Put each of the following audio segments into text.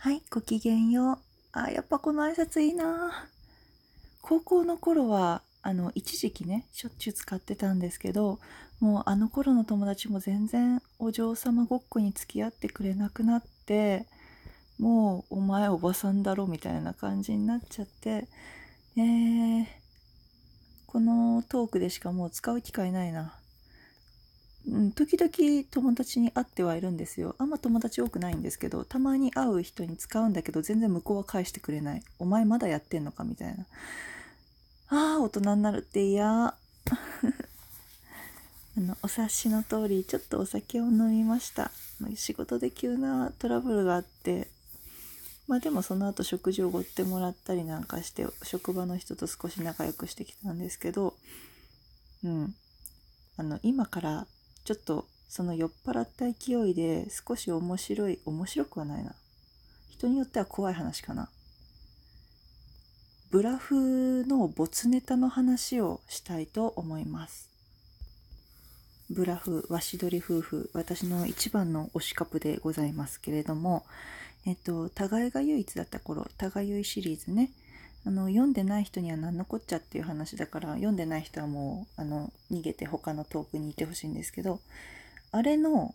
はい、ごきげんよう。あ、やっぱこの挨拶いいな高校の頃は、あの、一時期ね、しょっちゅう使ってたんですけど、もうあの頃の友達も全然お嬢様ごっこに付き合ってくれなくなって、もうお前おばさんだろみたいな感じになっちゃって、えー、このトークでしかもう使う機会ないな。うん、時々友達に会ってはいるんですよ。あんま友達多くないんですけど、たまに会う人に使うんだけど、全然向こうは返してくれない。お前まだやってんのかみたいな。ああ、大人になるって嫌。あの、お察しの通り、ちょっとお酒を飲みました。仕事で急なトラブルがあって、まあでもその後食事をおごってもらったりなんかして、職場の人と少し仲良くしてきたんですけど、うん。あの、今からちょっとその酔っ払った勢いで少し面白い面白くはないな。人によっては怖い話かな。ブラフの没ネタの話をしたいと思います。ブラフ和紙取り夫婦私の一番の推しカップでございますけれどもえっと互いが唯一だった頃互い唯シリーズねあの読んでない人には何のこっちゃっていう話だから読んでない人はもうあの逃げて他のトークにいてほしいんですけどあれの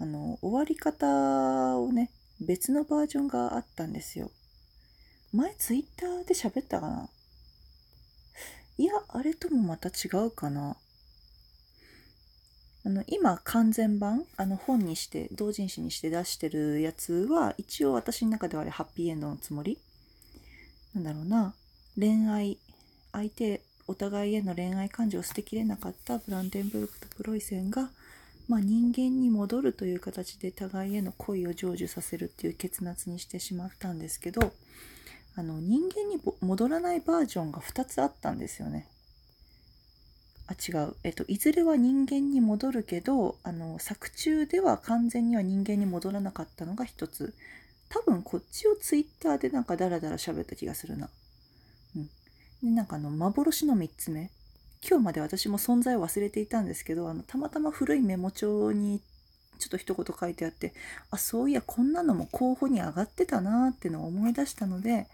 あの終わり方をね別のバージョンがあったんですよ。前ツイッターで喋ったかな？いやあれともまた違うかな。あの今完全版あの本にして同人誌にして出してるやつは一応私の中ではあれハッピーエンドのつもり。なんだろうな。恋愛相手お互いへの恋愛感情を捨てきれなかったブランデンブルクとプロイセンが、まあ、人間に戻るという形で互いへの恋を成就させるっていう結末にしてしまったんですけどあの人間に戻らないバージョンが2つあったんですよね。あ違う、えっと、いずれは人間に戻るけどあの作中では完全には人間に戻らなかったのが1つ。多分こっちをツイッターでなんかダラダラ喋った気がするな。うん。で、なんかあの、幻の3つ目。今日まで私も存在を忘れていたんですけど、あの、たまたま古いメモ帳にちょっと一言書いてあって、あ、そういや、こんなのも候補に上がってたなってのを思い出したので、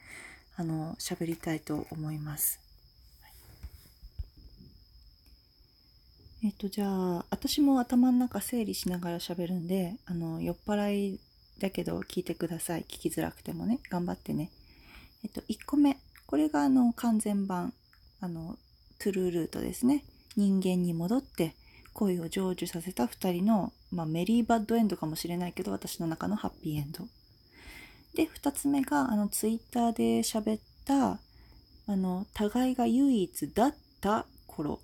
あの、喋りたいと思います。えっと、じゃあ、私も頭の中整理しながら喋るんで、あの、酔っ払いだけど聞いてください。聞きづらくてもね。頑張ってね。えっと、1個目。これがあの完全版、あの、トゥルールートですね。人間に戻って恋を成就させた2人の、まあ、メリーバッドエンドかもしれないけど、私の中のハッピーエンド。で、2つ目が、あの、ツイッターで喋った、あの、互いが唯一だった頃。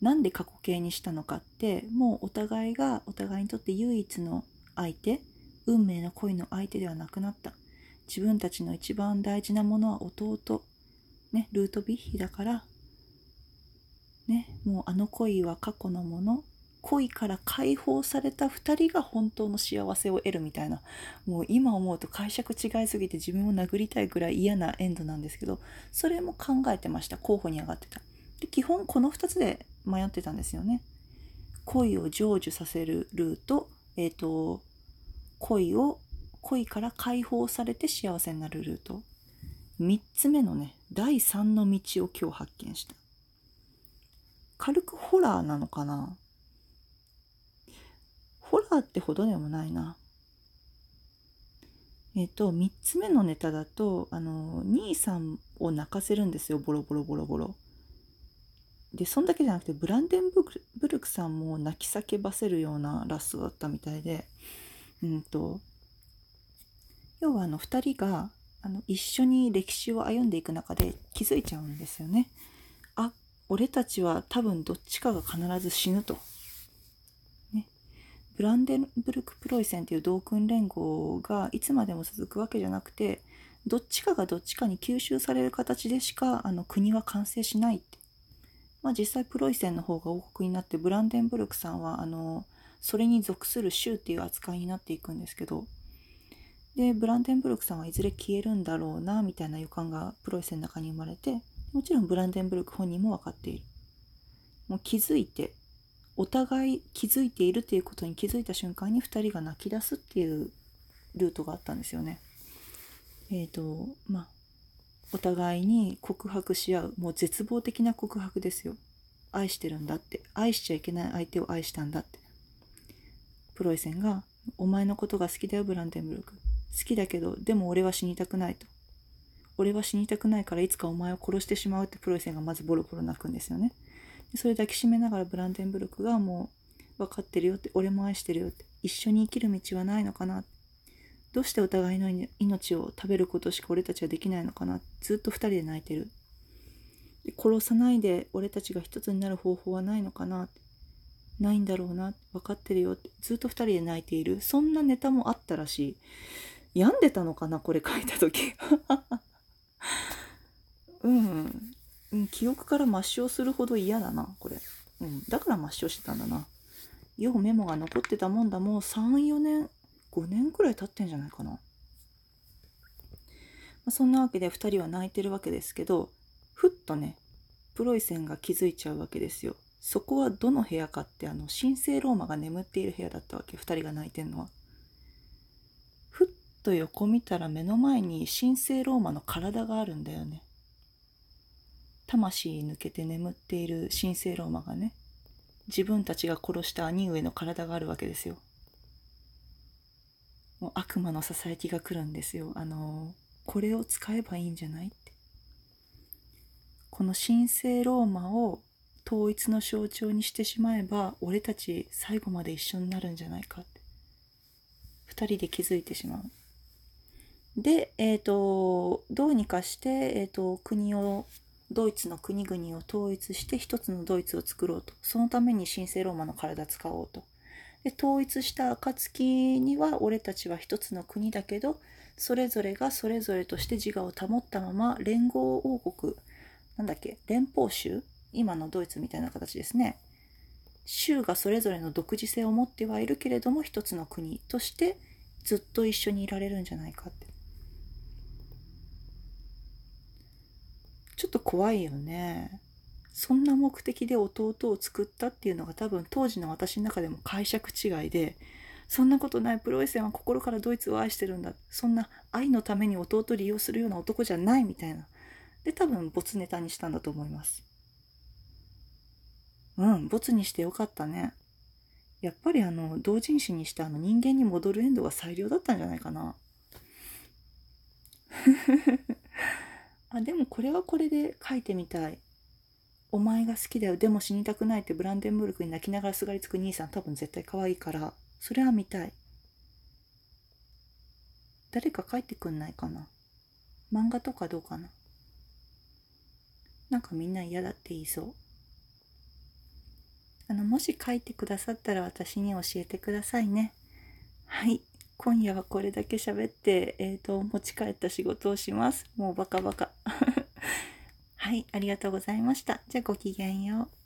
なんで過去形にしたのかって、もうお互いがお互いにとって唯一の相手運命の恋の相手ではなくなった。自分たちの一番大事なものは弟。ね、ルートビッヒだから、ね、もうあの恋は過去のもの。恋から解放された2人が本当の幸せを得るみたいな。もう今思うと解釈違いすぎて自分を殴りたいぐらい嫌なエンドなんですけど。それも考えてました。候補に上がってた。で基本この2つで迷ってたんですよね。恋を成就させるルート。えっ、ー、と恋を恋から解放されて幸せになるルート。3つ目のね第3の道を今日発見した。軽くホラーなのかな？ホラーってほどでもないな。えっ、と3つ目のネタだとあの兄さんを泣かせるんですよ。ボロボロボロボロ。でそんだけじゃなくてブランデンブルクさんも泣き叫ばせるようなラストだったみたいで。うんと要はあの2人があの一緒に歴史を歩んでいく中で気づいちゃうんですよね。あ俺たちは多分どっちかが必ず死ぬと。ね、ブランデンブルク・プロイセンという同訓連合がいつまでも続くわけじゃなくてどっちかがどっちかに吸収される形でしかあの国は完成しないって。まあ、実際プロイセンの方が王国になってブランデンブルクさんはあのそれに属する州っていう扱いになっていくんですけどでブランデンブルクさんはいずれ消えるんだろうなみたいな予感がプロイセンの中に生まれてもちろんブランデンブルク本人も分かっている。もう気づいてお互い気づいているということに気づいた瞬間に2人が泣き出すっていうルートがあったんですよね。えっ、とまあお互いに告白し合う。もう絶望的な告白ですよ。愛してるんだって。愛しちゃいけない相手を愛したんだって。プロイセンが「お前のことが好きだよブランデンブルク。好きだけどでも俺は死にたくない」と俺は死にたくないからいつかお前を殺してしまうってプロイセンがまずボロボロ泣くんですよね。でそれ抱きしめながらブランデンブルクがもう分かってるよって俺も愛してるよって一緒に生きる道はないのかなどうしてお互いの命を食べることしか俺たちはできないのかなずっと2人で泣いてる殺さないで俺たちが一つになる方法はないのかなってないんだろうな分かってるよってずっと2人で泣いている。そんなネタもあったらしい。病んでたのかなこれ書いた時。うん、うん、記憶から抹消するほど嫌だなこれ、うん、だから抹消してたんだな。ようメモが残ってたもんだ。もう34年5年くらい経ってんじゃないかな、まあ、そんなわけで2人は泣いてるわけですけどふっとねプロイセンが気づいちゃうわけですよ。そこはどの部屋かってあの神聖ローマが眠っている部屋だったわけ。2人が泣いてんのは。ふっと横見たら目の前に神聖ローマの体があるんだよね。魂抜けて眠っている神聖ローマがね自分たちが殺した兄上の体があるわけですよ。もう悪魔のささやきが来るんですよ。あのこれを使えばいいんじゃないって。この神聖ローマを統一の象徴にしてしまえば俺たち最後まで一緒になるんじゃないかって。2人で気づいてしまう。で、えーと、どうにかして、えーと、国をドイツの国々を統一して一つのドイツを作ろうと。そのために神聖ローマの体使おうと。で統一した暁には俺たちは一つの国だけどそれぞれがそれぞれとして自我を保ったまま連合王国。なんだっけ？連邦州？今のドイツみたいな形ですね。州がそれぞれの独自性を持ってはいるけれども一つの国としてずっと一緒にいられるんじゃないかって。ちょっと怖いよね。そんな目的で弟を作ったっていうのが多分当時の私の中でも解釈違いでそんなことないプロイセンは心からドイツを愛してるんだ。そんな愛のために弟を利用するような男じゃないみたいな。で多分没ネタにしたんだと思います。うん没にしてよかったね。やっぱりあの同人誌にしてあの人間に戻るエンドが最良だったんじゃないかな。あでもこれはこれで書いてみたい。お前が好きだよ。でも死にたくないってブランデンブルクに泣きながらすがりつく兄さん。多分絶対可愛いから。それは見たい。誰か書いてくんないかな。漫画とかどうかな。なんかみんな嫌だって言いそう。もし書いてくださったら私に教えてくださいね。はい。今夜はこれだけ喋ってえっ、ー、と持ち帰った仕事をします。もうバカバカ。はい。ありがとうございました。じゃあごきげんよう。